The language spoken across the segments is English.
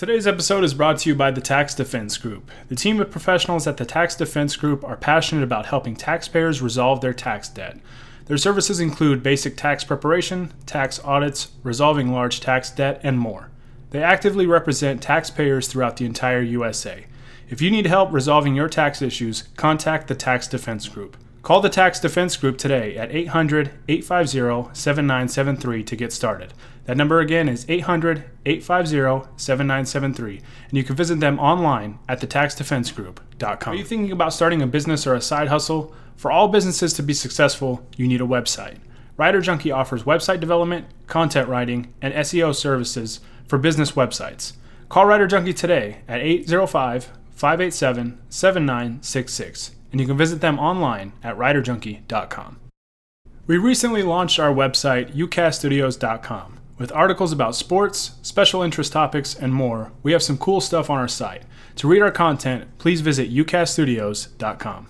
Today's episode is brought to you by the Tax Defense Group. The team of professionals at the Tax Defense Group are passionate about helping taxpayers resolve their tax debt. Their services include basic tax preparation, tax audits, resolving large tax debt, and more. They actively represent taxpayers throughout the entire USA. If you need help resolving your tax issues, contact the Tax Defense Group. Call the Tax Defense Group today at 800 850 7973 to get started. That number again is 800 850 7973, and you can visit them online at thetaxdefensegroup.com. Are you thinking about starting a business or a side hustle? For all businesses to be successful, you need a website. Writer Junkie offers website development, content writing, and SEO services for business websites. Call Writer Junkie today at 805 587 7966, and you can visit them online at writerjunkie.com. We recently launched our website, ucaststudios.com. With articles about sports, special interest topics, and more, we have some cool stuff on our site. To read our content, please visit ucaststudios.com.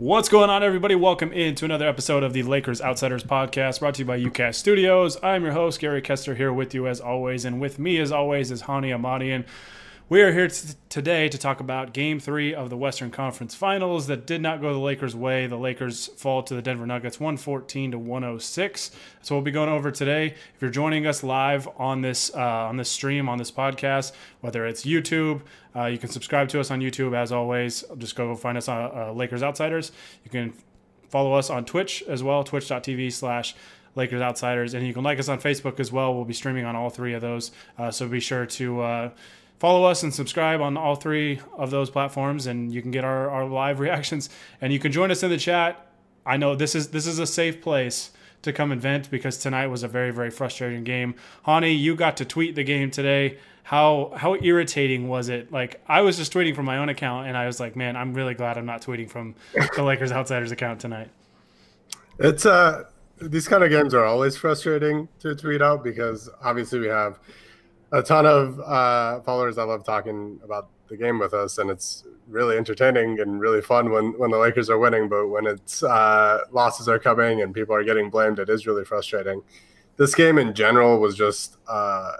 What's going on, everybody? Welcome into another episode of the Lakers Outsiders Podcast brought to you by UCast Studios. I'm your host, Gary Kester, here with you as always. And with me, as always, is Hani Ahmadian. We are here t- today to talk about Game 3 of the Western Conference Finals that did not go the Lakers' way. The Lakers fall to the Denver Nuggets 114 to 106. So we'll be going over today. If you're joining us live on this uh, on this stream, on this podcast, whether it's YouTube, uh, you can subscribe to us on YouTube as always. Just go find us on uh, Lakers Outsiders. You can follow us on Twitch as well, twitch.tv slash Lakers Outsiders. And you can like us on Facebook as well. We'll be streaming on all three of those. Uh, so be sure to uh, follow us and subscribe on all three of those platforms and you can get our, our live reactions. And you can join us in the chat. I know this is this is a safe place to come and vent because tonight was a very very frustrating game. Hani you got to tweet the game today. How how irritating was it? Like i was just tweeting from my own account and i was like man i'm really glad i'm not tweeting from the lakers outsiders account tonight. It's uh these kind of games are always frustrating to tweet out because obviously we have a ton of uh, followers that love talking about the game with us, and it's really entertaining and really fun when when the Lakers are winning. But when it's uh, losses are coming and people are getting blamed, it is really frustrating. This game in general was just, uh,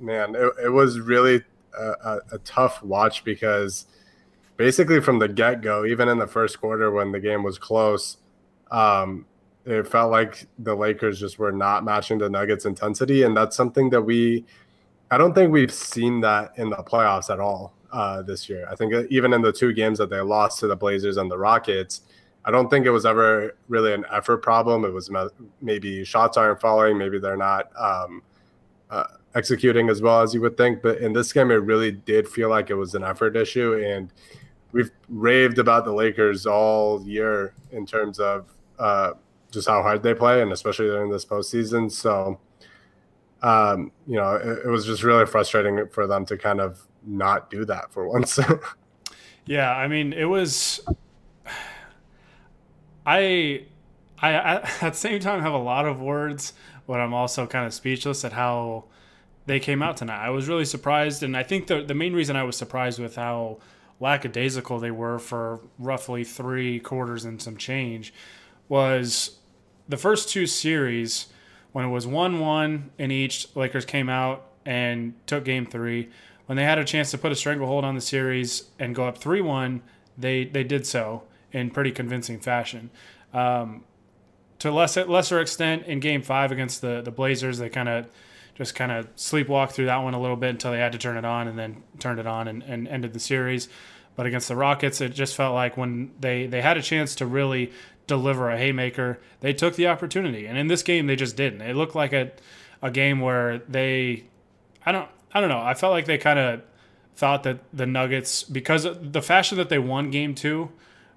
man, it, it was really a, a, a tough watch because basically from the get go, even in the first quarter when the game was close, um, it felt like the Lakers just were not matching the Nuggets' intensity, and that's something that we I don't think we've seen that in the playoffs at all uh, this year. I think even in the two games that they lost to the Blazers and the Rockets, I don't think it was ever really an effort problem. It was maybe shots aren't falling, maybe they're not um, uh, executing as well as you would think. But in this game, it really did feel like it was an effort issue. And we've raved about the Lakers all year in terms of uh, just how hard they play, and especially during this postseason. So um, you know, it, it was just really frustrating for them to kind of not do that for once. yeah, I mean, it was. I, I, at the same time have a lot of words, but I'm also kind of speechless at how they came out tonight. I was really surprised, and I think the the main reason I was surprised with how lackadaisical they were for roughly three quarters and some change was the first two series when it was 1 1 in each, Lakers came out and took game three. When they had a chance to put a stranglehold on the series and go up 3 1, they, they did so in pretty convincing fashion. Um, to less, lesser extent, in game five against the, the Blazers, they kind of just kind of sleepwalked through that one a little bit until they had to turn it on and then turned it on and, and ended the series. But against the Rockets, it just felt like when they, they had a chance to really deliver a haymaker. They took the opportunity, and in this game, they just didn't. It looked like a a game where they, I don't, I don't know. I felt like they kind of thought that the Nuggets, because of the fashion that they won Game Two,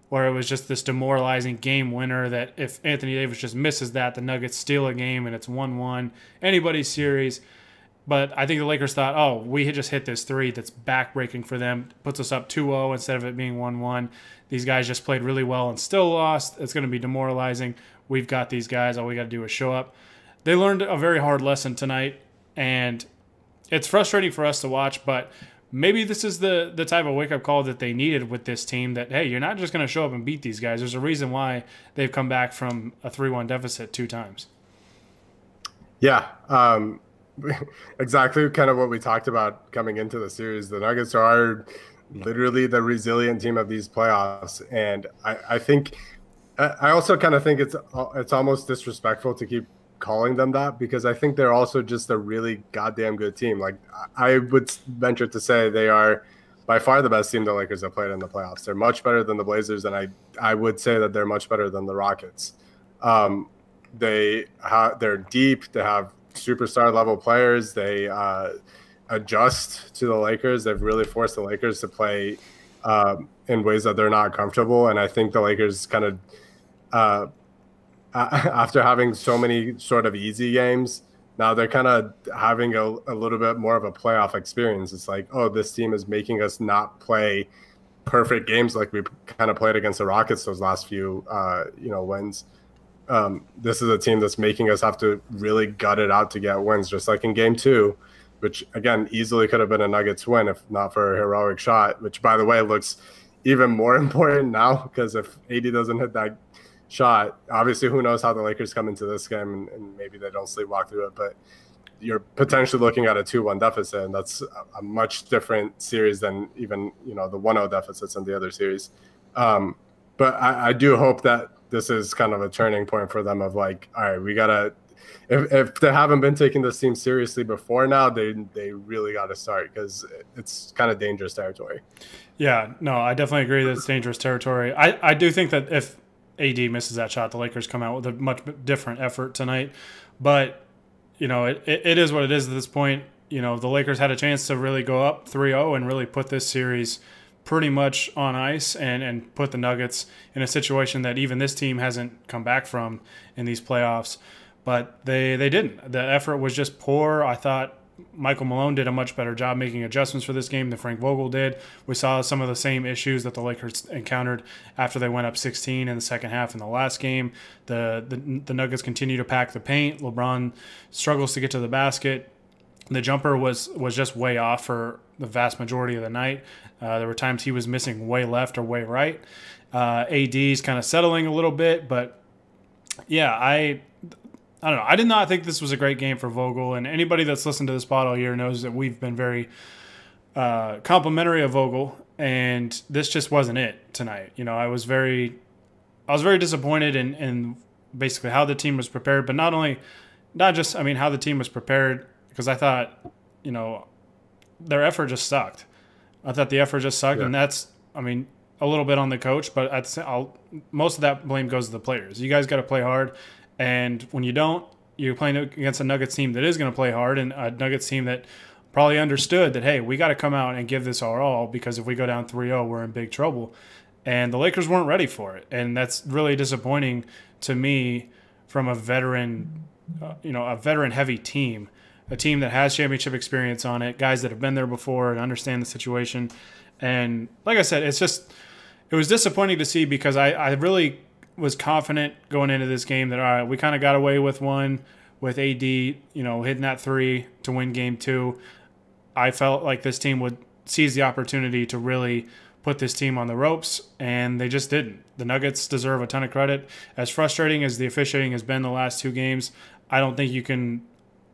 where it was just this demoralizing game winner. That if Anthony Davis just misses that, the Nuggets steal a game and it's one-one. Anybody's series. But I think the Lakers thought, oh, we had just hit this three that's backbreaking for them, puts us up 2 0 instead of it being 1 1. These guys just played really well and still lost. It's going to be demoralizing. We've got these guys. All we got to do is show up. They learned a very hard lesson tonight, and it's frustrating for us to watch, but maybe this is the the type of wake up call that they needed with this team that hey, you're not just going to show up and beat these guys. There's a reason why they've come back from a 3-1 deficit two times. Yeah, um, exactly kind of what we talked about coming into the series. The Nuggets are literally the resilient team of these playoffs, and I, I think I also kind of think it's it's almost disrespectful to keep calling them that because I think they're also just a really goddamn good team. Like I would venture to say they are by far the best team the Lakers have played in the playoffs. They're much better than the Blazers, and I I would say that they're much better than the Rockets. Um, they ha- they're deep. They have superstar level players. They uh, adjust to the Lakers. They've really forced the Lakers to play um, in ways that they're not comfortable, and I think the Lakers kind of. Uh, after having so many sort of easy games, now they're kind of having a, a little bit more of a playoff experience. It's like, oh, this team is making us not play perfect games like we kind of played against the Rockets those last few, uh, you know, wins. Um, this is a team that's making us have to really gut it out to get wins, just like in game two, which again easily could have been a Nuggets win if not for a heroic shot, which by the way looks even more important now because if AD doesn't hit that shot. Obviously, who knows how the Lakers come into this game, and, and maybe they don't sleepwalk through it, but you're potentially looking at a 2-1 deficit and that's a much different series than even you know the 1-0 deficits in the other series um, but I, I, do hope that this is kind of a turning point for them of like all right we gotta if, if they haven't been taking this team seriously before now they they really got to start because it's kind of dangerous territory yeah no i definitely agree that it's dangerous territory i i do think that if AD misses that shot, the Lakers come out with a much different effort tonight. But, you know, it, it is what it is at this point. You know, the Lakers had a chance to really go up 3 0 and really put this series pretty much on ice and, and put the Nuggets in a situation that even this team hasn't come back from in these playoffs. But they, they didn't. The effort was just poor. I thought Michael Malone did a much better job making adjustments for this game than Frank Vogel did. We saw some of the same issues that the Lakers encountered after they went up 16 in the second half in the last game. The, the, the Nuggets continue to pack the paint. LeBron struggles to get to the basket. The jumper was was just way off for the vast majority of the night. Uh, there were times he was missing way left or way right. Uh, AD's kind of settling a little bit, but yeah, I I don't know. I did not think this was a great game for Vogel, and anybody that's listened to this pod all year knows that we've been very uh, complimentary of Vogel, and this just wasn't it tonight. You know, I was very, I was very disappointed in, in basically how the team was prepared, but not only, not just, I mean, how the team was prepared, because I thought, you know, their effort just sucked. I thought the effort just sucked, yeah. and that's, I mean, a little bit on the coach, but I'll, most of that blame goes to the players. You guys got to play hard and when you don't, you're playing against a Nuggets team that is going to play hard and a Nuggets team that probably understood that, hey, we got to come out and give this our all because if we go down 3 0, we're in big trouble. And the Lakers weren't ready for it. And that's really disappointing to me from a veteran, uh, you know, a veteran heavy team, a team that has championship experience on it, guys that have been there before and understand the situation. And like I said, it's just, it was disappointing to see because I, I really was confident going into this game that all right, we kind of got away with one with AD, you know, hitting that three to win game two. I felt like this team would seize the opportunity to really put this team on the ropes, and they just didn't. The Nuggets deserve a ton of credit. As frustrating as the officiating has been the last two games, I don't think you can.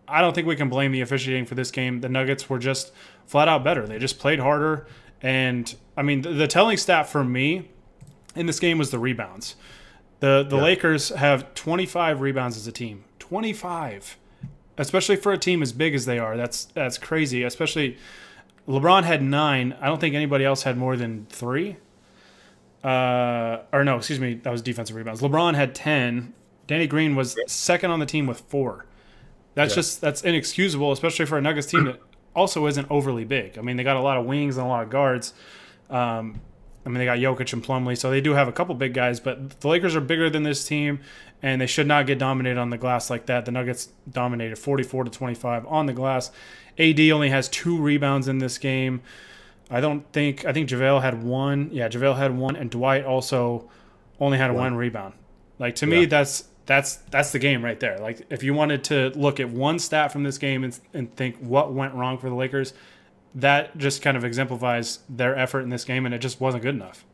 I don't think we can blame the officiating for this game. The Nuggets were just flat out better. They just played harder, and I mean, the, the telling stat for me in this game was the rebounds. The the yeah. Lakers have 25 rebounds as a team. 25. Especially for a team as big as they are. That's that's crazy. Especially LeBron had 9. I don't think anybody else had more than 3. Uh or no, excuse me, that was defensive rebounds. LeBron had 10. Danny Green was second on the team with 4. That's yeah. just that's inexcusable, especially for a Nuggets team that also isn't overly big. I mean, they got a lot of wings and a lot of guards. Um, I mean, they got Jokic and Plumlee, so they do have a couple big guys, but the Lakers are bigger than this team, and they should not get dominated on the glass like that. The Nuggets dominated 44 to 25 on the glass. AD only has two rebounds in this game. I don't think I think JaVale had one. Yeah, JaVale had one, and Dwight also only had one, one rebound. Like to me, that's that's that's the game right there. Like if you wanted to look at one stat from this game and, and think what went wrong for the Lakers, that just kind of exemplifies their effort in this game, and it just wasn't good enough.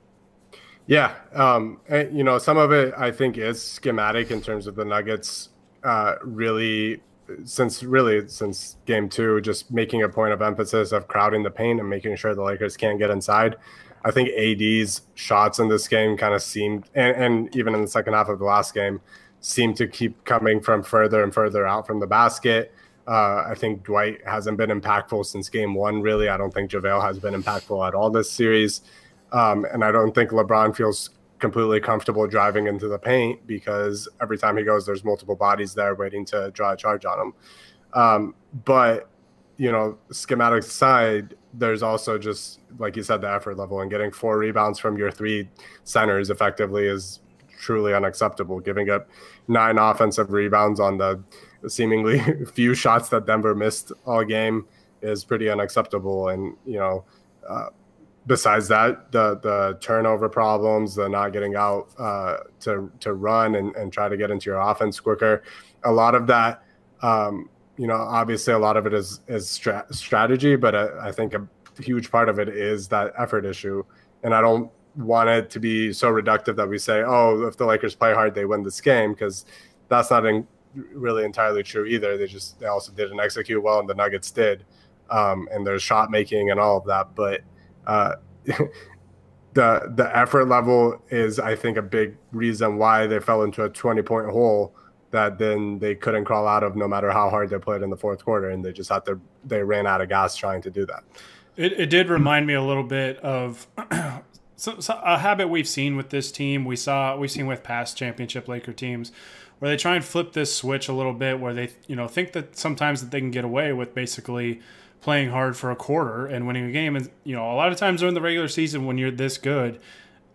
Yeah, um, and, you know, some of it I think is schematic in terms of the Nuggets uh, really since really since game two, just making a point of emphasis of crowding the paint and making sure the Lakers can't get inside. I think AD's shots in this game kind of seemed, and, and even in the second half of the last game, seemed to keep coming from further and further out from the basket. Uh, I think Dwight hasn't been impactful since game one, really. I don't think JaVale has been impactful at all this series. Um, and I don't think LeBron feels completely comfortable driving into the paint because every time he goes, there's multiple bodies there waiting to draw a charge on him. Um, but, you know, schematic side, there's also just, like you said, the effort level and getting four rebounds from your three centers effectively is truly unacceptable, giving up nine offensive rebounds on the seemingly few shots that Denver missed all game is pretty unacceptable. And you know, uh, besides that, the the turnover problems, the not getting out uh, to to run and, and try to get into your offense quicker, a lot of that. Um, you know, obviously, a lot of it is is stra- strategy, but I, I think a huge part of it is that effort issue. And I don't want it to be so reductive that we say, oh, if the Lakers play hard, they win this game, because that's not in, really entirely true either. They just they also didn't execute well, and the Nuggets did, um, and there's shot making and all of that. But uh, the the effort level is, I think, a big reason why they fell into a 20 point hole that then they couldn't crawl out of, no matter how hard they played in the fourth quarter, and they just had to they ran out of gas trying to do that. It, it did remind me a little bit of. so, so a habit we've seen with this team, we saw we've seen with past championship Laker teams, where they try and flip this switch a little bit where they you know think that sometimes that they can get away with basically playing hard for a quarter and winning a game. And you know a lot of times during the regular season when you're this good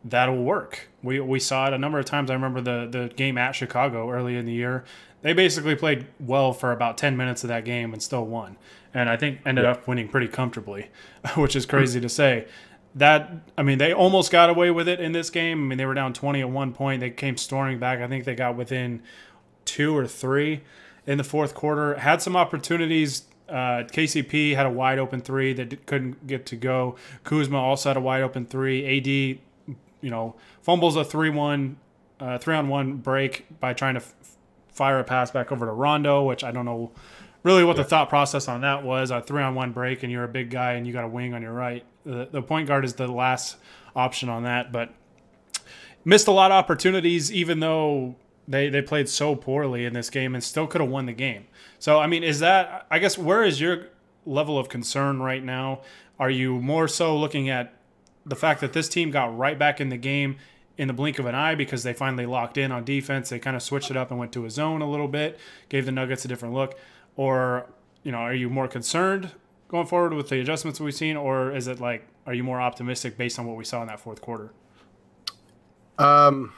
that'll work. We we saw it a number of times. I remember the the game at chicago early in the year. They basically played well for about 10 minutes of that game and still won. And i think ended up winning pretty comfortably which is crazy to say that I mean they almost got away with it in this game. I mean they were down 20 at one point. They came storming back. I think they got within two or three in the fourth quarter. Had some opportunities. Uh, KCP had a wide open three that couldn't get to go. Kuzma also had a wide open three. AD, you know, fumbles a three-one, uh, three-on-one break by trying to f- fire a pass back over to Rondo, which I don't know really what yeah. the thought process on that was. A three-on-one break, and you're a big guy, and you got a wing on your right the, point guard is the last option on that, but missed a lot of opportunities, even though they, they played so poorly in this game and still could have won the game. So, I mean, is that, I guess, where is your level of concern right now? Are you more so looking at the fact that this team got right back in the game in the blink of an eye because they finally locked in on defense? They kind of switched it up and went to a zone a little bit, gave the Nuggets a different look. Or, you know, are you more concerned going forward with the adjustments we've seen, or is it like are you more optimistic based on what we saw in that fourth quarter? Um,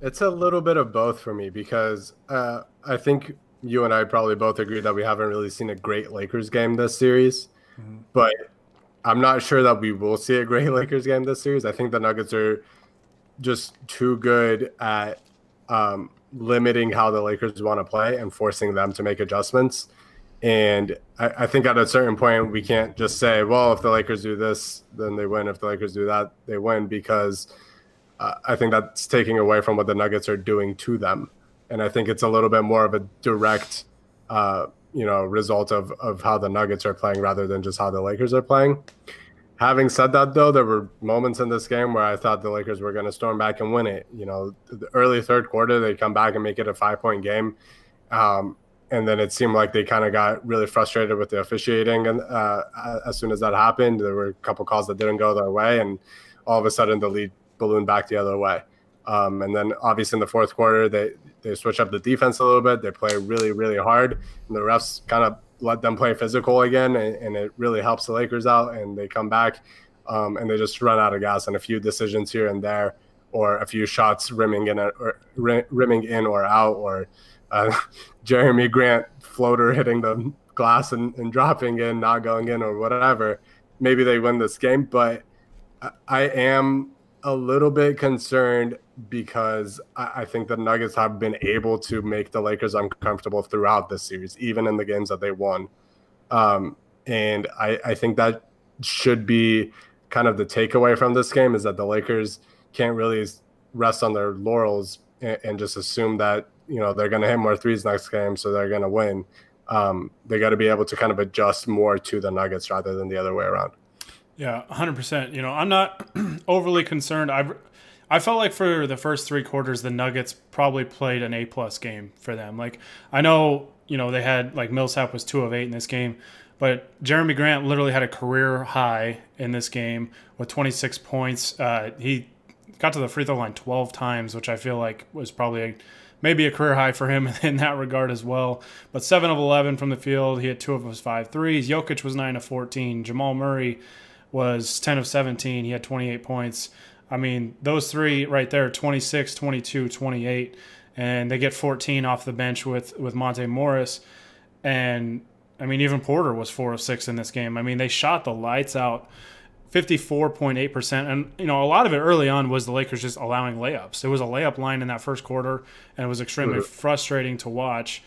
it's a little bit of both for me because uh, I think you and I probably both agree that we haven't really seen a great Lakers game this series, mm-hmm. but I'm not sure that we will see a great Lakers game this series. I think the Nuggets are just too good at um, limiting how the Lakers want to play and forcing them to make adjustments. And I, I, think at a certain point, we can't just say, well, if the Lakers do this, then they win. If the Lakers do that, they win, because uh, I think that's taking away from what the Nuggets are doing to them. And I think it's a little bit more of a direct, uh, you know, result of, of how the Nuggets are playing rather than just how the Lakers are playing. Having said that, though, there were moments in this game where I thought the Lakers were going to storm back and win it. You know, the early third quarter, they come back and make it a five point game. Um, and then it seemed like they kind of got really frustrated with the officiating. And uh, as soon as that happened, there were a couple calls that didn't go their way, and all of a sudden the lead ballooned back the other way. Um, and then obviously in the fourth quarter, they they switch up the defense a little bit. They play really really hard, and the refs kind of let them play physical again, and, and it really helps the Lakers out, and they come back. um, and they just run out of gas and a few decisions here and there, or a few shots rimming in or rimming in or out, or uh, Jerami Grant floater hitting the glass and, and dropping in, not going in, or whatever. Maybe they win this game, but I am a little bit concerned because I think the Nuggets have been able to make the Lakers uncomfortable throughout this series, even in the games that they won. Um, and I, I think that should be kind of the takeaway from this game is that the Lakers can't really rest on their laurels and, and just assume that you know they're going to hit more threes next game, so they're going to win. Um, they got to be able to kind of adjust more to the Nuggets rather than the other way around. Yeah, 100%. You know, I'm not overly concerned. I I felt like for the first 3 quarters the Nuggets probably played an A+ plus game for them. Like I know, you know, they had like Millsap was 2 of 8 in this game, but Jerami Grant literally had a career high in this game with 26 points. Uh, he got to the free throw line 12 times, which I feel like was probably a, maybe a career high for him in that regard as well. But 7 of 11 from the field. He had two of his five threes. Jokic was 9 of 14. Jamal Murray was 10 of 17. He had 28 points. I mean, those three right there 26, 22, 28. And they get 14 off the bench with, with Monte Morris. And I mean, even Porter was 4 of 6 in this game. I mean, they shot the lights out 54.8%. And, you know, a lot of it early on was the Lakers just allowing layups. It was a layup line in that first quarter, and it was extremely mm-hmm. frustrating to watch.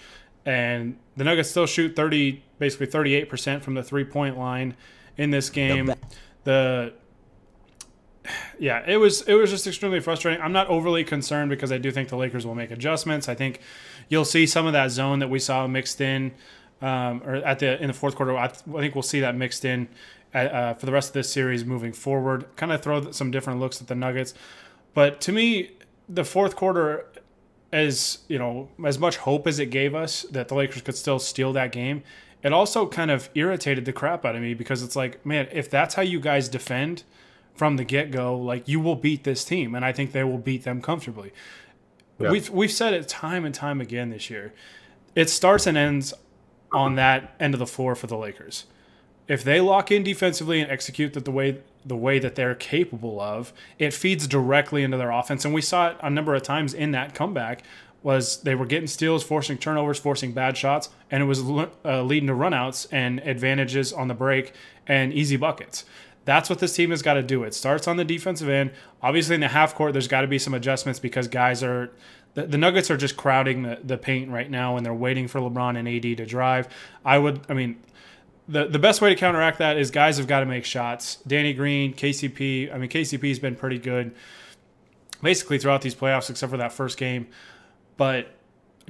And the Nuggets still shoot 30, basically 38% from the three point line in this game. The yeah, it was it was just extremely frustrating. I'm not overly concerned because I do think the Lakers will make adjustments. I think you'll see some of that zone that we saw mixed in, um, or at the in the fourth quarter. I, th- I think we'll see that mixed in uh, for the rest of this series moving forward. Kind of throw some different looks at the Nuggets, but to me, the fourth quarter, as you know, as much hope as it gave us that the Lakers could still steal that game, it also kind of irritated the crap out of me because it's like, man, if that's how you guys defend from the get go, like you will beat this team, and I think they will beat them comfortably. Yeah. We've we've said it time and time again this year. It starts and ends on that end of the floor for the Lakers. If they lock in defensively and execute that the way the way that they're capable of, it feeds directly into their offense. And we saw it a number of times in that comeback was they were getting steals, forcing turnovers, forcing bad shots, and it was uh, leading to runouts and advantages on the break and easy buckets. That's what this team has got to do. It starts on the defensive end. Obviously, in the half court, there's got to be some adjustments because guys are the, the Nuggets are just crowding the, the paint right now, and they're waiting for LeBron and AD to drive. I would, I mean, the the best way to counteract that is guys have got to make shots. Danny Green, KCP. I mean, KCP's been pretty good basically throughout these playoffs, except for that first game. But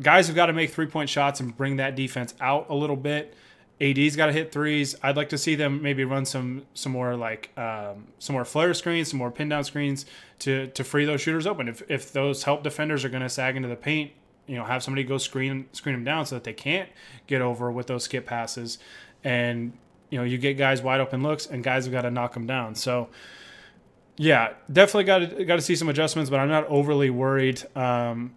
guys have got to make three point shots and bring that defense out a little bit. AD's got to hit threes. I'd like to see them maybe run some some more like um, some more flare screens, some more pin down screens to to free those shooters open. If if those help defenders are going to sag into the paint, you know, have somebody go screen screen them down so that they can't get over with those skip passes, and you know you get guys wide open looks and guys have got to knock them down. So yeah, definitely got to got to see some adjustments, but I'm not overly worried. Um,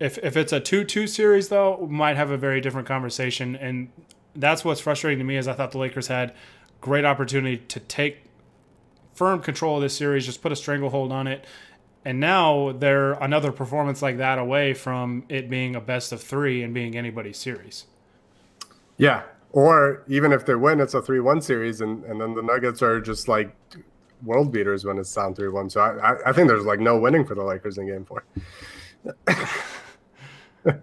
if if it's a two two series though, we might have a very different conversation. And that's what's frustrating to me is I thought the Lakers had great opportunity to take firm control of this series, just put a stranglehold on it. And now they're another performance like that away from it being a best of three and being anybody's series. Yeah. Or even if they win, it's a 3 1 series, and, and then the Nuggets are just like world beaters when it's down 3 1. So I, I think there's like no winning for the Lakers in game four.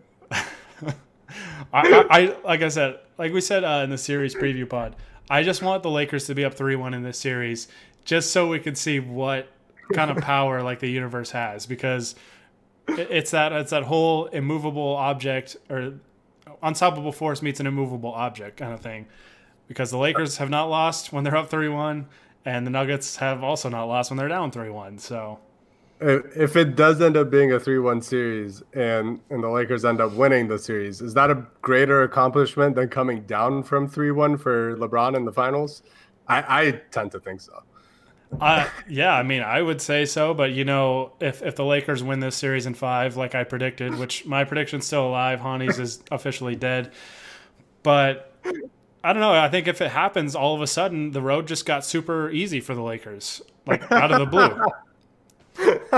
I, I, like I said, like we said uh, in the series preview pod, I just want the Lakers to be up three one in this series, just so we can see what kind of power like the universe has, because it's that it's that whole immovable object or unstoppable force meets an immovable object kind of thing. Because the Lakers have not lost when they're up three one, and the Nuggets have also not lost when they're down three one. So if it does end up being a 3-1 series and and the Lakers end up winning the series, is that a greater accomplishment than coming down from 3-1 for LeBron in the finals? I, I tend to think so. Uh, yeah, I mean, I would say so, but you know, if if the Lakers win this series in five, like I predicted, which my prediction's still alive, Hani's is officially dead, but I don't know. I think if it happens, all of a sudden the road just got super easy for the Lakers, like out of the blue.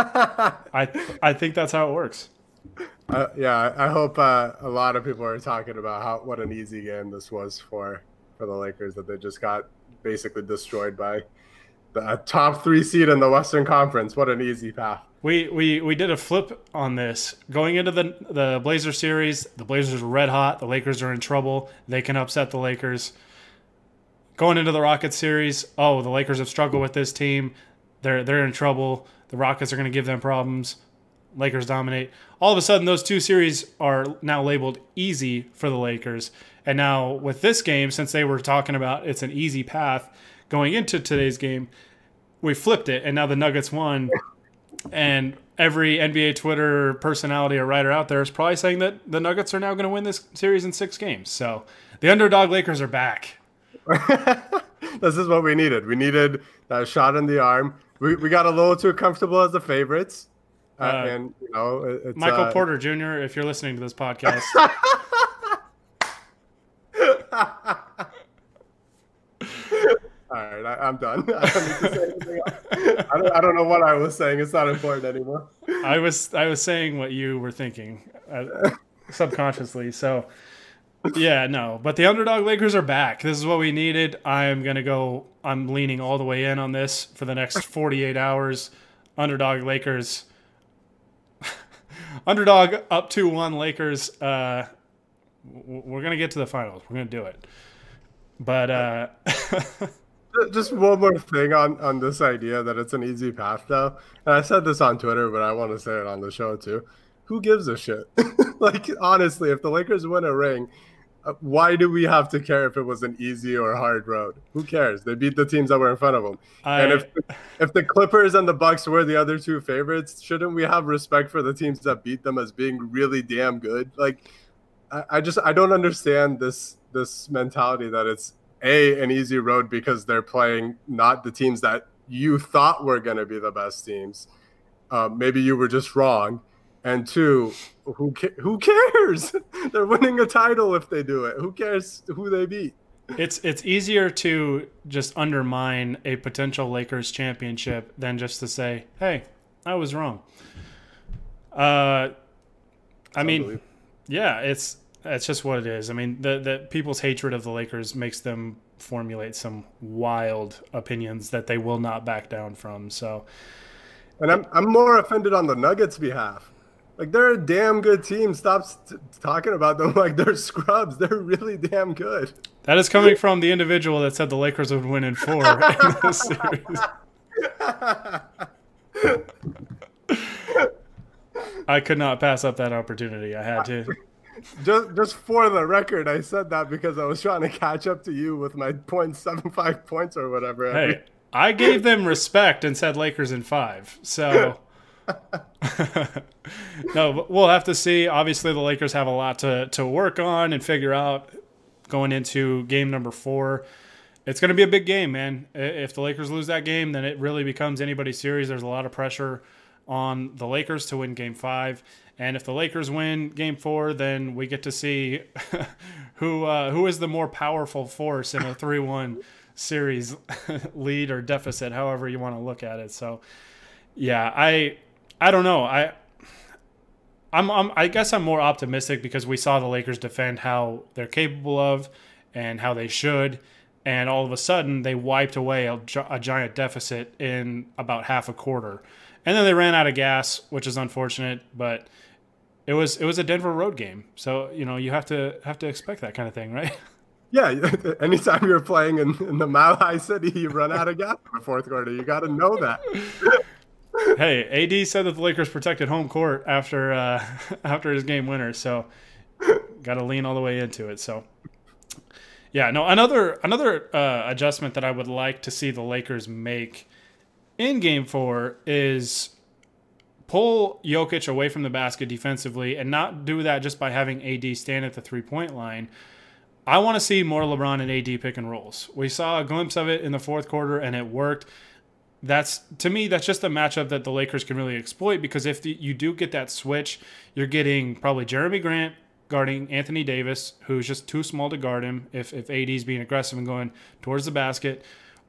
I I think that's how it works. Uh, yeah, I hope uh, a lot of people are talking about how what an easy game this was for for the Lakers that they just got basically destroyed by the top three seed in the Western Conference. What an easy path. We, we we did a flip on this going into the the Blazer series. The Blazers are red hot. The Lakers are in trouble. They can upset the Lakers. Going into the Rockets series, oh, the Lakers have struggled with this team. They're they're in trouble. The Rockets are going to give them problems. Lakers dominate. All of a sudden, those two series are now labeled easy for the Lakers. And now with this game, since they were talking about it's an easy path going into today's game, we flipped it, and now the Nuggets won. And every NBA Twitter personality or writer out there is probably saying that the Nuggets are now going to win this series in six games. So the underdog Lakers are back. this is what we needed. We needed that shot in the arm. We, we got a little too comfortable as the favorites. Uh, uh, and you know, Michael uh, Porter Jr., if you're listening to this podcast. All right, I, am done. I don't. I don't, I don't know what I was saying. It's not important anymore. I was I was saying what you were thinking uh, subconsciously. So yeah, no. But the underdog Lakers are back. This is what we needed. I'm gonna go. I'm leaning all the way in on this for the next 48 hours. Underdog Lakers. underdog up to one Lakers. Uh, we're gonna get to the finals. We're gonna do it. But uh, just one more thing on on this idea that it's an easy path though and i said this on twitter but i want to say it on the show too. Who gives a shit? Like honestly if the lakers win a ring uh, why do we have to care if it was an easy or hard road? Who cares? They beat the teams that were in front of them I... and if if the clippers and the bucks were the other two favorites shouldn't we have respect for the teams that beat them as being really damn good? Like I, I just i don't understand this this mentality that it's a an easy road because they're playing not the teams that you thought were going to be the best teams. Uh, maybe you were just wrong. And two, who ca- who cares? they're winning a title if they do it. Who cares who they beat? It's it's easier to just undermine a potential Lakers championship than just to say, "Hey, I was wrong." Uh, I mean, yeah, it's that's just what it is. I mean, the the people's hatred of the Lakers makes them formulate some wild opinions that they will not back down from. So, and I'm I'm more offended on the Nuggets' behalf. Like they're a damn good team. Stop st- talking about them like they're scrubs. They're really damn good. That is coming from the individual that said the Lakers would win in four in this series. I could not pass up that opportunity. I had to just just for the record, I said that because I was trying to catch up to you with my 0.75 points or whatever. Hey, I gave them respect and said Lakers in five. So no, we'll have to see. Obviously, the Lakers have a lot to to work on and figure out going into game number four. It's going to be a big game, man. If the Lakers lose that game, then it really becomes anybody's series. There's a lot of pressure on the Lakers to win game five. And if the Lakers win Game Four, then we get to see who uh, who is the more powerful force in a three-one series lead or deficit, however you want to look at it. So, yeah, I I don't know. I I'm, I'm I guess I'm more optimistic because we saw the Lakers defend how they're capable of and how they should. And all of a sudden, they wiped away a, a giant deficit in about half a quarter and then they ran out of gas, which is unfortunate. But it was it was a Denver road game, so you know you have to have to expect that kind of thing, right? Yeah, anytime you're playing in, in the Mile High City, you run out of gas in the fourth quarter. You got to know that. hey, AD said that the Lakers protected home court after uh, after his game winner, so got to lean all the way into it. So, yeah, no, another another uh, adjustment that I would like to see the Lakers make in Game Four is pull Jokic away from the basket defensively and not do that just by having AD stand at the three point line. I want to see more LeBron and AD pick and rolls. We saw a glimpse of it in the fourth quarter and it worked. That's to me, that's just a matchup that the Lakers can really exploit because if the, you do get that switch, you're getting probably Jerami Grant guarding Anthony Davis, who's just too small to guard him if, if AD is being aggressive and going towards the basket.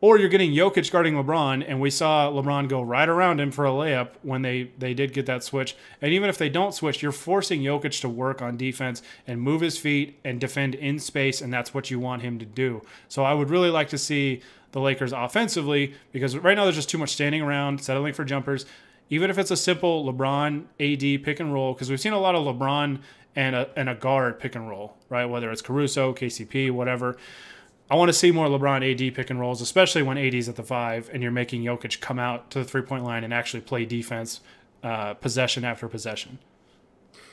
Or you're getting Jokic guarding LeBron, and we saw LeBron go right around him for a layup when they, they did get that switch. And even if they don't switch, you're forcing Jokic to work on defense and move his feet and defend in space, and that's what you want him to do. So I would really like to see the Lakers offensively because right now there's just too much standing around, settling for jumpers. Even if it's a simple LeBron AD pick and roll, because we've seen a lot of LeBron and a, and a guard pick and roll, right? Whether it's Caruso, KCP, whatever. I want to see more LeBron AD pick and rolls, especially when AD's at the five and you're making Jokic come out to the three point line and actually play defense uh, possession after possession.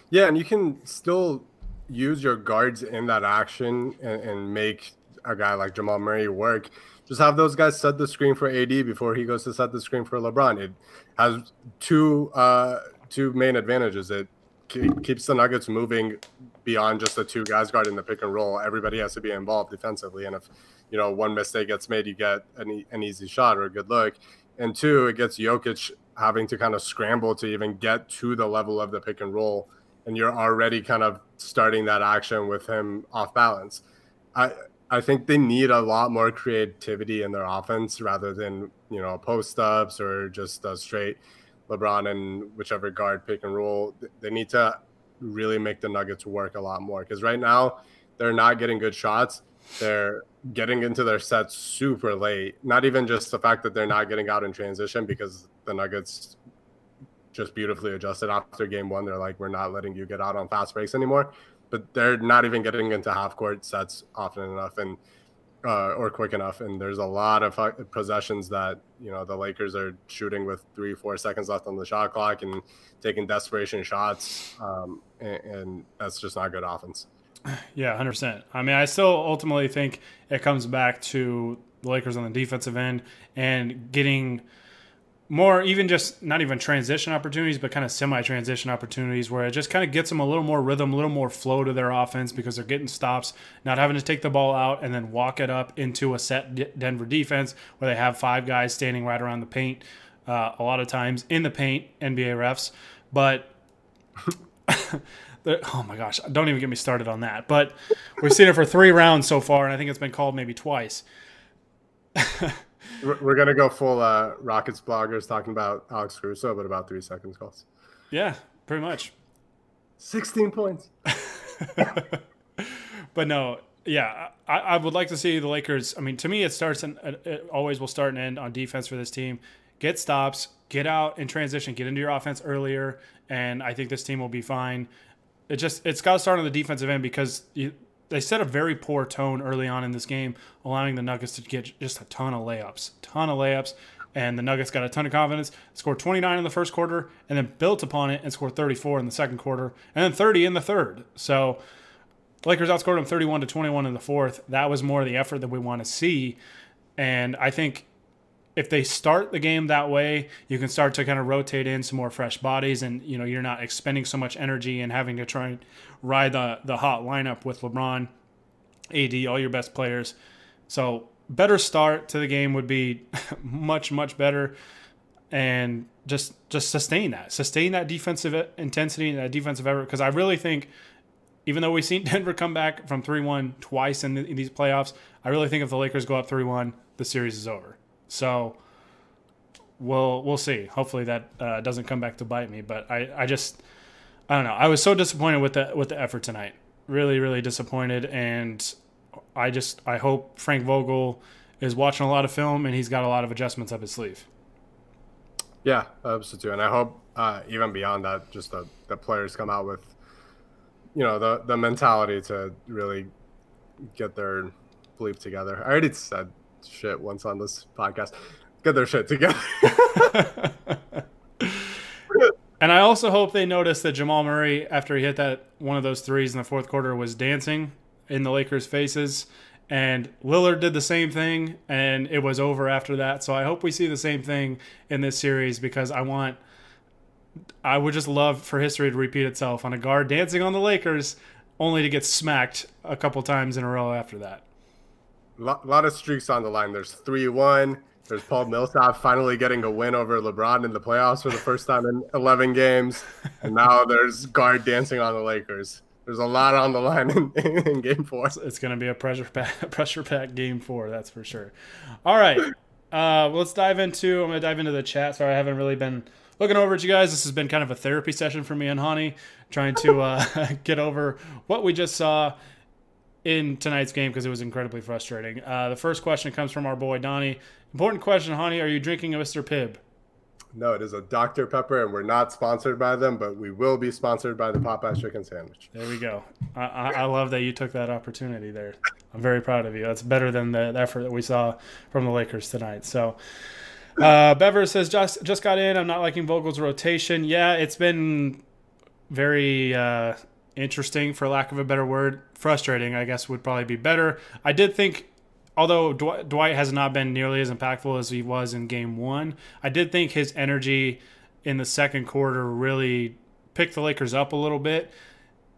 Yeah, and you can still use your guards in that action and, and make a guy like Jamal Murray work just have those guys set the screen for AD before he goes to set the screen for LeBron. It has two uh, two main advantages. It keeps the Nuggets moving beyond just the two guys guarding the pick and roll. Everybody has to be involved defensively, and if you know one mistake gets made, you get an, an easy shot or a good look. And two, it gets Jokic having to kind of scramble to even get to the level of the pick and roll, and you're already kind of starting that action with him off balance. I I think they need a lot more creativity in their offense rather than you know post ups or just straight LeBron and whichever guard pick and roll. They need to really make the Nuggets work a lot more because right now they're not getting good shots. They're getting into their sets super late. Not even just the fact that they're not getting out in transition because the Nuggets just beautifully adjusted after game one. They're like, we're not letting you get out on fast breaks anymore but they're not even getting into half court sets often enough and uh, or quick enough. And there's a lot of possessions that you know the Lakers are shooting with three, four seconds left on the shot clock and taking desperation shots, um, and, and that's just not good offense. Yeah, hundred percent. I mean, I still ultimately think it comes back to the Lakers on the defensive end and getting more even just not even transition opportunities, but kind of semi transition opportunities where it just kind of gets them a little more rhythm, a little more flow to their offense because they're getting stops, not having to take the ball out and then walk it up into a set Denver defense where they have five guys standing right around the paint uh, a lot of times in the paint, NBA refs. But. oh my gosh, don't even get me started on that. But we've seen it for three rounds so far, and I think it's been called maybe twice. We're gonna go full uh, Rockets bloggers talking about Alex Caruso, but about three seconds calls. Yeah, pretty much. Sixteen points. but no, yeah, I, I, would like to see the Lakers. I mean, to me, it starts and it always will start and end on defense for this team. Get stops, get out in transition, get into your offense earlier, and I think this team will be fine. It just it's got to start on the defensive end because you, they set a very poor tone early on in this game, allowing the Nuggets to get just a ton of layups, ton of layups. And the Nuggets got a ton of confidence, scored 29 in the first quarter, and then built upon it and scored 34 in the second quarter, and then 30 in the third. So Lakers outscored them 31 to 21 in the fourth. That was more the effort that we want to see. And I think if they start the game that way, you can start to kind of rotate in some more fresh bodies, and you know you're not expending so much energy and having to try and ride the the hot lineup with LeBron, AD, all your best players. So better start to the game would be much much better, and just just sustain that, sustain that defensive intensity and that defensive effort because I really think. Even though we've seen Denver come back from 3 1 twice in, the, in these playoffs, I really think if the Lakers go up 3 1, the series is over. So we'll we'll see. Hopefully that uh, doesn't come back to bite me. But I, I just I don't know. I was so disappointed with the with the effort tonight. Really, really disappointed. And I just I hope Frank Vogel is watching a lot of film and he's got a lot of adjustments up his sleeve. Yeah, absolutely. And I hope uh, even beyond that, just the, the players come out with, you know, the the mentality to really get their bleep together. I already said shit once on this podcast. Get their shit together. and I also hope they notice that Jamal Murray, after he hit that one of those threes in the fourth quarter, was dancing in the Lakers' faces. And Lillard did the same thing, and it was over after that. So I hope we see the same thing in this series because I want, I would just love for history to repeat itself on a guard dancing on the Lakers, only to get smacked a couple times in a row after that a lot of streaks on the line. There's 3 1. There's Paul Millsap finally getting a win over LeBron in the playoffs for the first time in 11 games. And now there's guard dancing on the Lakers. there's a lot on the line in, in game four. It's going to be a pressure pack, pressure pack game four, that's for sure. All right, uh, let's dive into. I'm going to dive into the chat. Sorry, I haven't really been looking over at you guys. This has been kind of a therapy session for me and Hani, trying to uh, get over what we just saw in tonight's game because it was incredibly frustrating. Uh, the first question comes from our boy Donnie. Important question, Hani. Are you drinking a Mr. Pibb? No, it is a Dr. Pepper, and we're not sponsored by them, but we will be sponsored by the Popeyes chicken sandwich. There we go. I, I, I love that you took that opportunity there. I'm very proud of you. That's better than the, the effort that we saw from the Lakers tonight. So, uh, Bever says just just got in. I'm not liking Vogel's rotation. Yeah, it's been very uh, interesting, for lack of a better word. Frustrating, I guess, would probably be better. I did think although Dwight has not been nearly as impactful as he was in game one, I did think his energy in the second quarter really picked the Lakers up a little bit.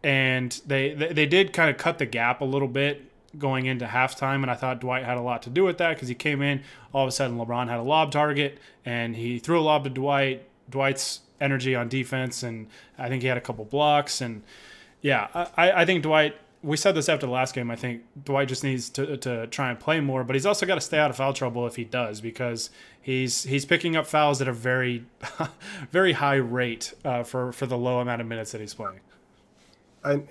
And they, they, they did kind of cut the gap a little bit going into halftime. And I thought Dwight had a lot to do with that because he came in, all of a sudden LeBron had a lob target and he threw a lob to Dwight. Dwight's energy on defense, and I think he had a couple blocks. And yeah, I, I think Dwight we said this after the last game. I think Dwight just needs to, to try and play more, but he's also got to stay out of foul trouble if he does because he's he's picking up fouls at a very very high rate uh, for for the low amount of minutes that he's playing. I,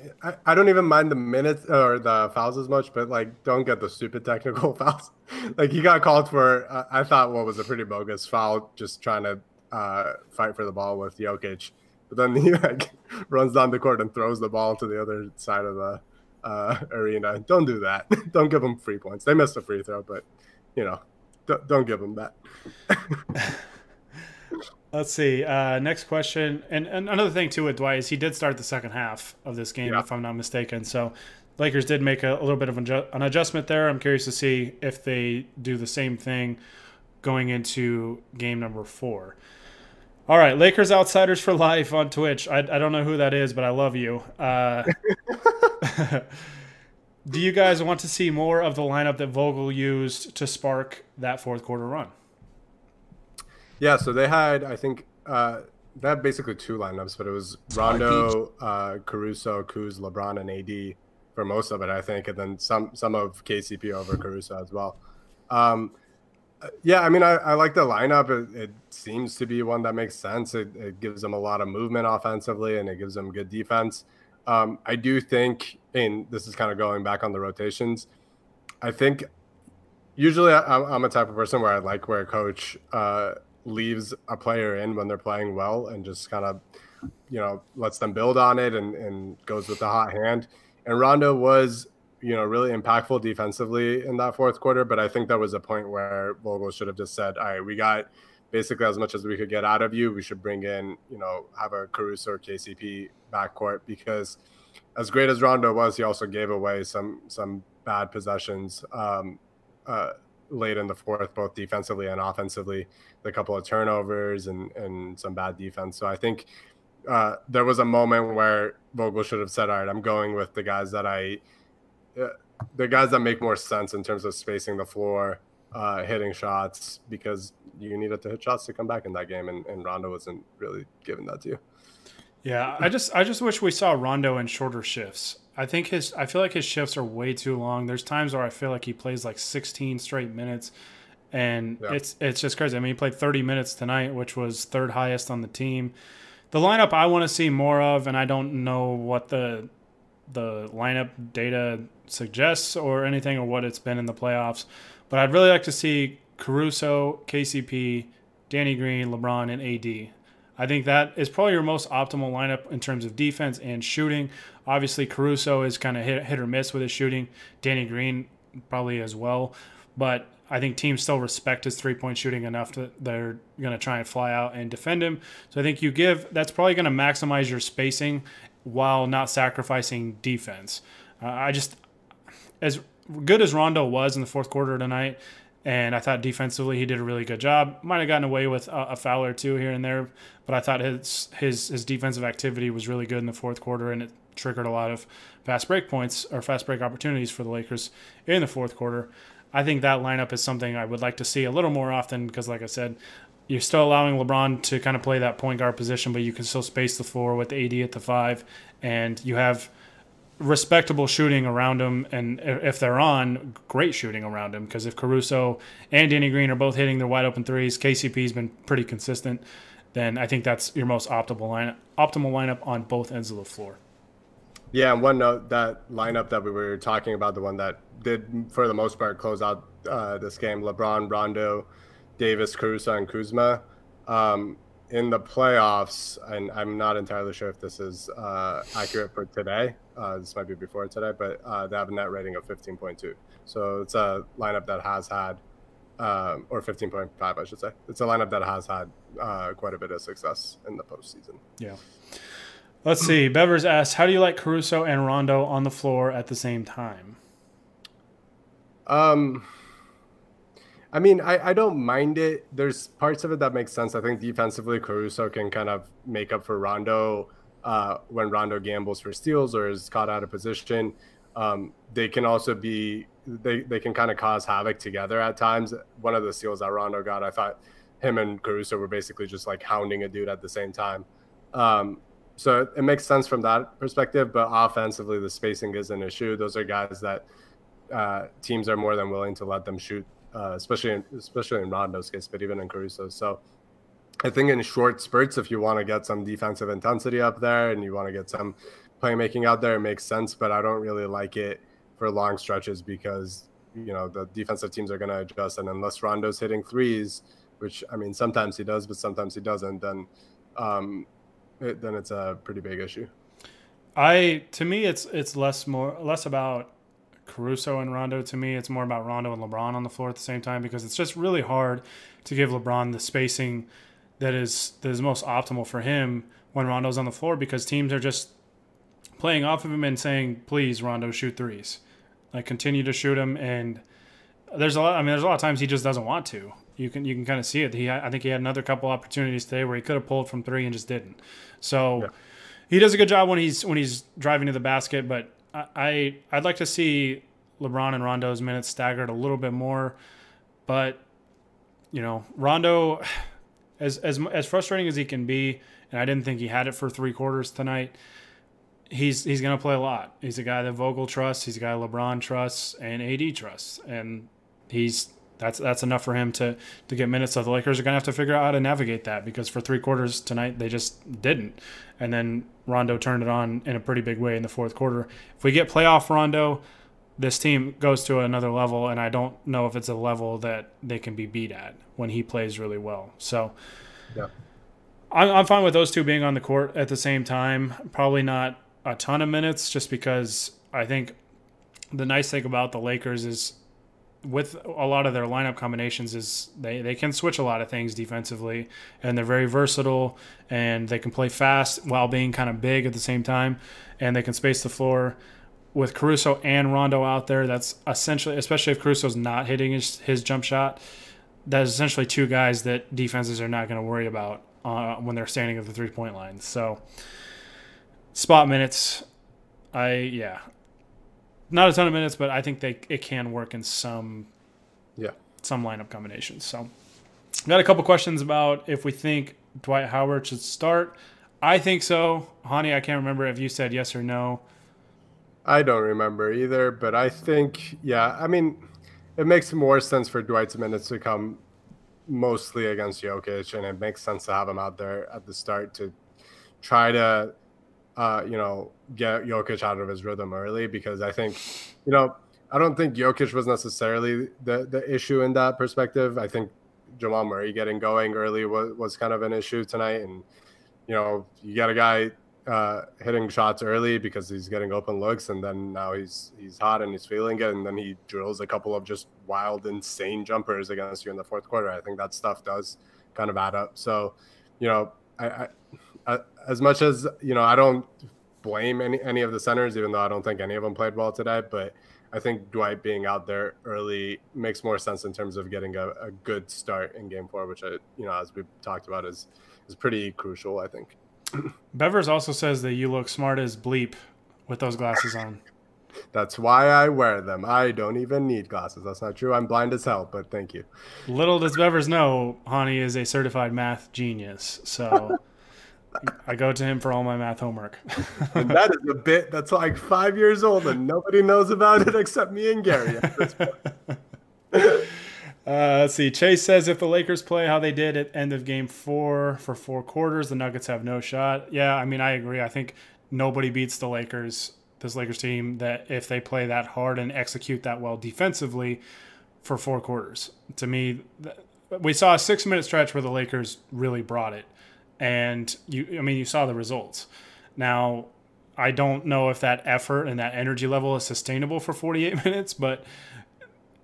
I don't even mind the minutes or the fouls as much, but like don't get the stupid technical fouls. like he got called for, uh, I thought what was a pretty bogus foul, just trying to uh, fight for the ball with Jokic. But then he like runs down the court and throws the ball to the other side of the uh, arena. Don't do that. don't give them free points. They missed a free throw, but you know, don't, don't give them that. Let's see. Uh, next question, and, and, another thing too with Dwight is he did start the second half of this game, yeah. if I'm not mistaken. So Lakers did make a, a little bit of an adjustment there. I'm curious to see if they do the same thing going into game number four. All right, Lakers Outsiders for Life on Twitch. I, I don't know who that is, but I love you. Uh, do you guys want to see more of the lineup that Vogel used to spark that fourth quarter run? Yeah, so they had, I think, uh, they had basically two lineups, but it was Rondo, uh, Caruso, Kuz, LeBron, and AD for most of it, I think, and then some some of KCP over Caruso as well. Um, yeah, I mean, I, I like the lineup. It, it, seems to be one that makes sense. It, it, gives them a lot of movement offensively, and it gives them good defense. Um, I do think, and this is kind of going back on the rotations. I think usually I, am a type of person where I like where a coach uh, leaves a player in when they're playing well and just kind of, you know, lets them build on it and, and goes with the hot hand. And Rondo was you know, really impactful defensively in that fourth quarter. But I think that was a point where Vogel should have just said, all right, we got basically as much as we could get out of you. We should bring in, you know, have a Caruso or KCP backcourt because as great as Rondo was, he also gave away some some bad possessions um, uh, late in the fourth, both defensively and offensively. A couple of turnovers and and some bad defense. So I think uh, there was a moment where Vogel should have said, "All right, I'm going with the guys that I." the guys that make more sense in terms of spacing the floor, uh, hitting shots, because you needed to hit shots to come back in that game, and, and Rondo wasn't really giving that to you. Yeah, I just I just wish we saw Rondo in shorter shifts. I think his I feel like his shifts are way too long. There's times where I feel like he plays like 16 straight minutes, and yeah. it's it's just crazy. I mean, he played 30 minutes tonight, which was third highest on the team. The lineup I want to see more of, and I don't know what the the lineup data suggests or anything or what it's been in the playoffs. But I'd really like to see Caruso, KCP, Danny Green, LeBron, and AD. I think that is probably your most optimal lineup in terms of defense and shooting. Obviously, Caruso is kind of hit, hit or miss with his shooting. Danny Green probably as well. But I think teams still respect his three point shooting enough that they're going to try and fly out and defend him. So I think you give that's probably going to maximize your spacing while not sacrificing defense. Uh, I just, as good as Rondo was in the fourth quarter tonight, and I thought defensively he did a really good job. Might have gotten away with a, a foul or two here and there, but I thought his his his defensive activity was really good in the fourth quarter, and it triggered a lot of fast break points or fast break opportunities for the Lakers in the fourth quarter. I think that lineup is something I would like to see a little more often because, like I said, you're still allowing LeBron to kind of play that point guard position, but you can still space the floor with AD at the five, and you have respectable shooting around him, and if they're on, great shooting around him. Because if Caruso and Danny Green are both hitting their wide open threes, KCP's been pretty consistent. Then I think that's your most optimal line optimal lineup on both ends of the floor. Yeah, and one note that lineup that we were talking about, the one that did for the most part close out uh, this game, LeBron, Rondo, Davis, Caruso, and Kuzma. Um, in the playoffs, and I'm not entirely sure if this is uh, accurate for today. Uh, this might be before today, but uh, they have a net rating of 15.2. So it's a lineup that has had, um, or 15.5, I should say. It's a lineup that has had uh, quite a bit of success in the postseason. Yeah. Let's see. Bevers asks, "How do you like Caruso and Rondo on the floor at the same time?" Um, I mean, I, I don't mind it. There's parts of it that make sense. I think defensively, Caruso can kind of make up for Rondo uh, when Rondo gambles for steals or is caught out of position. Um, they can also be they, they can kind of cause havoc together at times. One of the steals that Rondo got, I thought him and Caruso were basically just like hounding a dude at the same time. Um, so it makes sense from that perspective. But offensively, the spacing is an issue. Those are guys that uh, teams are more than willing to let them shoot, uh, especially in, especially in Rondo's case, but even in Caruso. So I think in short spurts, if you want to get some defensive intensity up there and you want to get some playmaking out there, it makes sense. But I don't really like it for long stretches because you know the defensive teams are going to adjust, and unless Rondo's hitting threes, which I mean sometimes he does, but sometimes he doesn't, then um, it, then it's a pretty big issue. I to me it's it's less more less about Caruso and Rondo. To me, it's more about Rondo and LeBron on the floor at the same time because it's just really hard to give LeBron the spacing that is that is most optimal for him when Rondo's on the floor because teams are just playing off of him and saying, "Please, Rondo, shoot threes. Like continue to shoot him." And there's a lot. I mean, there's a lot of times he just doesn't want to. You can you can kind of see it. He I think he had another couple opportunities today where he could have pulled from three and just didn't. So. Yeah. He does a good job when he's when he's driving to the basket, but I I'd like to see LeBron and Rondo's minutes staggered a little bit more, but you know Rondo, as as as frustrating as he can be, and I didn't think he had it for three quarters tonight. He's he's gonna play a lot. He's a guy that Vogel trusts. He's a guy LeBron trusts and AD trusts, and he's that's that's enough for him to to get minutes. So the Lakers are gonna have to figure out how to navigate that because for three quarters tonight they just didn't, and then Rondo turned it on in a pretty big way in the fourth quarter. If we get playoff Rondo, this team goes to another level, and I don't know if it's a level that they can be beat at when he plays really well. So, yeah. I'm, I'm fine with those two being on the court at the same time. Probably not a ton of minutes, just because I think the nice thing about the Lakers is with a lot of their lineup combinations is they, they can switch a lot of things defensively and they're very versatile and they can play fast while being kind of big at the same time and they can space the floor. With Caruso and Rondo out there that's essentially especially if Caruso's not hitting his, his jump shot that is essentially two guys that defenses are not going to worry about uh, when they're standing at the three point line. So spot minutes I yeah not a ton of minutes, but I think they it can work in some yeah some lineup combinations. So, got a couple questions about if we think Dwight Howard should start. I think so, Hani. I can't remember if you said yes or no. I don't remember either, but I think yeah. I mean, it makes more sense for Dwight's minutes to come mostly against Jokic, and it makes sense to have him out there at the start to try to uh, you know, get Jokic out of his rhythm early because I think, you know, I don't think Jokic was necessarily the the issue in that perspective. I think Jamal Murray getting going early was, was kind of an issue tonight, and you know, you got a guy uh, hitting shots early because he's getting open looks, and then now he's he's hot and he's feeling it, and then he drills a couple of just wild, insane jumpers against you in the fourth quarter. I think that stuff does kind of add up. So, you know, I, I Uh, as much as you know, I don't blame any any of the centers, even though I don't think any of them played well today. But I think Dwight being out there early makes more sense in terms of getting a, a good start in Game Four, which I, you know, as we talked about, is is pretty crucial. I think. Bevers also says that you look smart as bleep with those glasses on. That's why I wear them. I don't even need glasses. That's not true. I'm blind as hell, but thank you. Little does Bevers know, Hani is a certified math genius. So I go to him for all my math homework. and that is a bit that's like five years old and nobody knows about it except me and Gary. Uh, let's see. Chase says if the Lakers play how they did at end of game four for four quarters, the Nuggets have no shot. Yeah, I mean, I agree. I think nobody beats the Lakers, this Lakers team, that if they play that hard and execute that well defensively for four quarters. To me, we saw a six minute stretch where the Lakers really brought it. And you, I mean, you saw the results. Now, I don't know if that effort and that energy level is sustainable for 48 minutes, but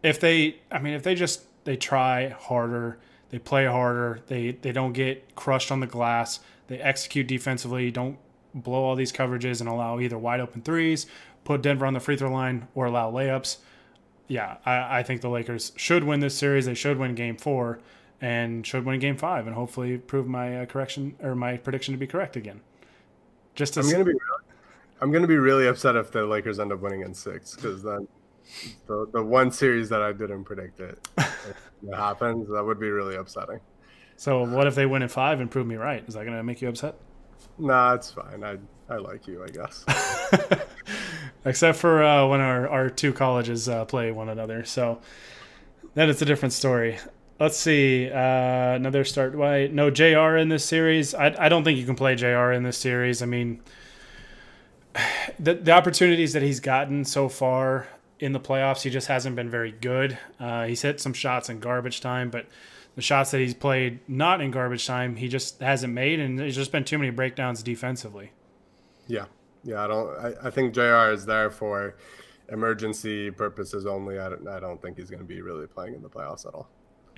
if they, I mean, if they just they try harder, they play harder, they they don't get crushed on the glass, they execute defensively, don't blow all these coverages and allow either wide open threes, put Denver on the free throw line, or allow layups. Yeah, I, I think the Lakers should win this series. They should win Game Four, and should win Game Five, and hopefully prove my uh, correction or my prediction to be correct again. Just I'm gonna be, I'm gonna be really upset if the Lakers end up winning in six because then the the one series that I didn't predict it, it happens, that would be really upsetting. So what if they win in five and prove me right? Is that gonna make you upset? Nah, it's fine. I I like you, I guess. Except for uh, when our, our two colleges uh, play one another. So that is a different story. Let's see. Uh, another start. Why no JR in this series? I, I don't think you can play JR in this series. I mean, the, the opportunities that he's gotten so far in the playoffs. He just hasn't been very good. Uh, he's hit some shots in garbage time, but the shots that he's played not in garbage time, he just hasn't made, and there's just been too many breakdowns defensively. Yeah, yeah. I don't. I, I think Jr. is there for emergency purposes only. I don't, I don't think he's going to be really playing in the playoffs at all.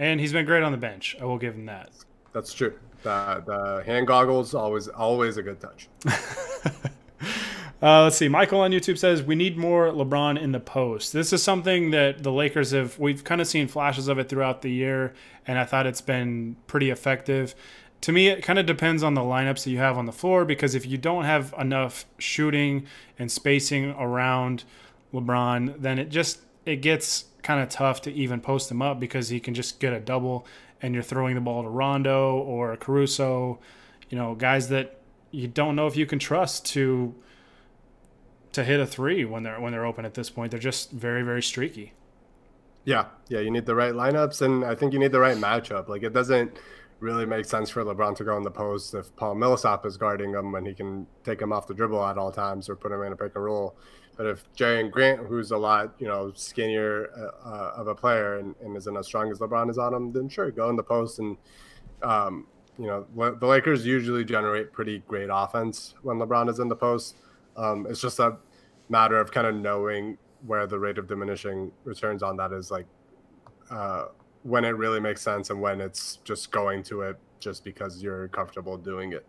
And he's been great on the bench. I will give him that. That's true. The, the hand goggles always always a good touch. Uh, let's see. Michael on YouTube says we need more LeBron in the post. This is something that the Lakers have. We've kind of seen flashes of it throughout the year, and I thought it's been pretty effective. To me, it kind of depends on the lineups that you have on the floor because if you don't have enough shooting and spacing around LeBron, then it just it gets kind of tough to even post him up because he can just get a double and you're throwing the ball to Rondo or Caruso, you know, guys that you don't know if you can trust to to hit a three when they're when they're open at this point. They're just very very streaky. Yeah, yeah, you need the right lineups, and I think you need the right matchup. Like it doesn't really make sense for LeBron to go in the post if Paul Millsap is guarding him and he can take him off the dribble at all times or put him in a pick and roll. But if Jerami Grant, who's a lot you know skinnier uh, uh, of a player and, and, isn't as strong as LeBron is on him, then sure, go in the post and. Um, you know, the Lakers usually generate pretty great offense when LeBron is in the post. Um, it's just a matter of kind of knowing where the rate of diminishing returns on that is like uh, when it really makes sense and when it's just going to it just because you're comfortable doing it.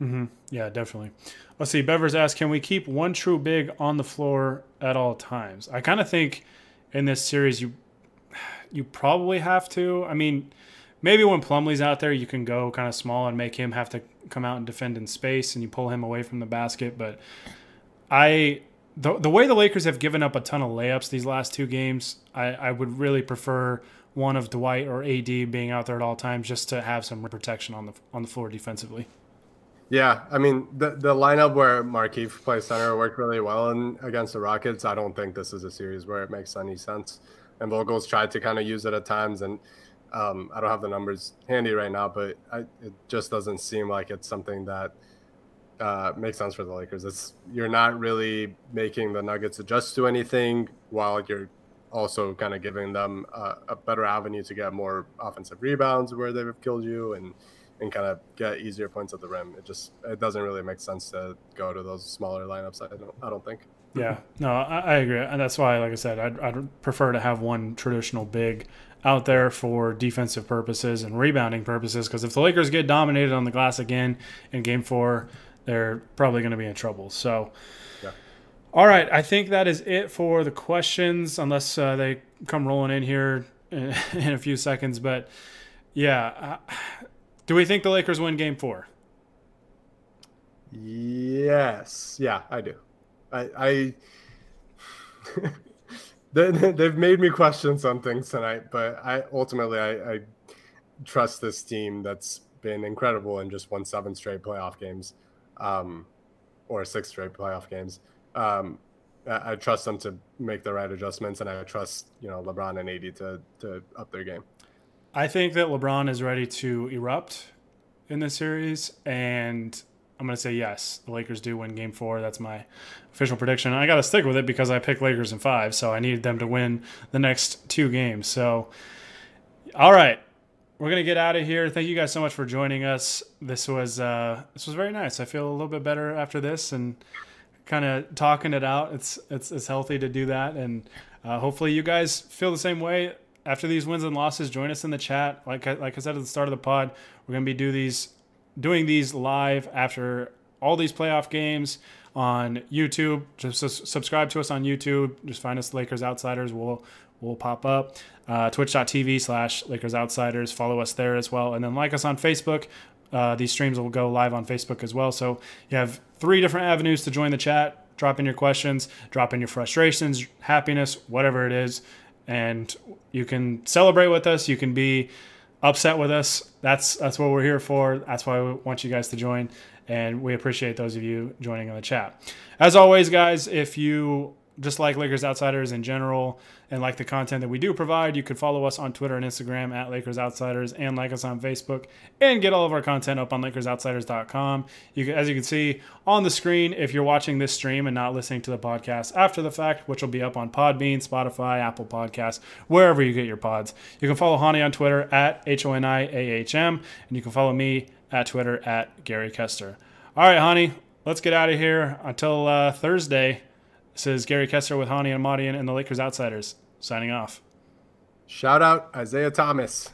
Mm-hmm. Yeah, definitely. Let's see. Bevers asked, "Can we keep one true big on the floor at all times?" I kind of think in this series you you probably have to. I mean, maybe when Plumlee's out there, you can go kind of small and make him have to come out and defend in space, and you pull him away from the basket. But I the the way the Lakers have given up a ton of layups these last two games, I, I would really prefer one of Dwight or AD being out there at all times just to have some protection on the on the floor defensively. Yeah, I mean the the lineup where Markieff plays center worked really well in, against the Rockets. I don't think this is a series where it makes any sense. And Vogel's tried to kind of use it at times, and um, I don't have the numbers handy right now, but I, it just doesn't seem like it's something that uh, makes sense for the Lakers. It's you're not really making the Nuggets adjust to anything while you're also kind of giving them uh, a better avenue to get more offensive rebounds where they've killed you and and kind of get easier points at the rim. It just it doesn't really make sense to go to those smaller lineups. I don't I don't think. Yeah, no, I, I agree, and that's why, like I said, I'd, I'd prefer to have one traditional big out there for defensive purposes and rebounding purposes. Because if the Lakers get dominated on the glass again in Game Four, they're probably going to be in trouble. So, yeah. all right, I think that is it for the questions, unless uh, they come rolling in here in, in, a few seconds. But yeah, uh, do we think the Lakers win Game Four? Yes, yeah, I do. I, I they've made me question some things tonight, but I ultimately I, I trust this team that's been incredible and just won seven straight playoff games, um, or six straight playoff games. Um, I, I trust them to make the right adjustments, and I trust you know LeBron and AD to to up their game. I think that LeBron is ready to erupt in this series, and I'm going to say yes. The Lakers do win Game Four. That's my official prediction. I got to stick with it because I picked Lakers in five, so I needed them to win the next two games. So, all right, we're gonna get out of here. Thank you guys so much for joining us. This was uh, this was very nice. I feel a little bit better after this and kind of talking it out. It's it's it's healthy to do that, and uh, hopefully you guys feel the same way after these wins and losses. Join us in the chat. Like I, like I said at the start of the pod, we're gonna be do these doing these live after all these playoff games on YouTube. Just subscribe to us on YouTube. Just find us Lakers Outsiders. We'll will pop up. Uh, Twitch.tv slash Lakers Outsiders. Follow us there as well. And then like us on Facebook. Uh, these streams will go live on Facebook as well. So you have three different avenues to join the chat. Drop in your questions, drop in your frustrations, happiness, whatever it is. And you can celebrate with us. You can be upset with us. That's that's what we're here for. That's why we want you guys to join. And we appreciate those of you joining in the chat. As always, guys, if you just like Lakers Outsiders in general and like the content that we do provide, you could follow us on Twitter and Instagram at Lakers Outsiders and like us on Facebook and get all of our content up on LakersOutsiders.com. You can, as you can see on the screen, if you're watching this stream and not listening to the podcast after the fact, which will be up on Podbean, Spotify, Apple Podcasts, wherever you get your pods. You can follow Hani on Twitter at H O N I A H M, and you can follow me at Twitter at Gary Kester. All right, Hani, let's get out of here until uh, Thursday. This is Gary Kessler with Hani and Madian and the Lakers Outsiders signing off. Shout out Isaiah Thomas.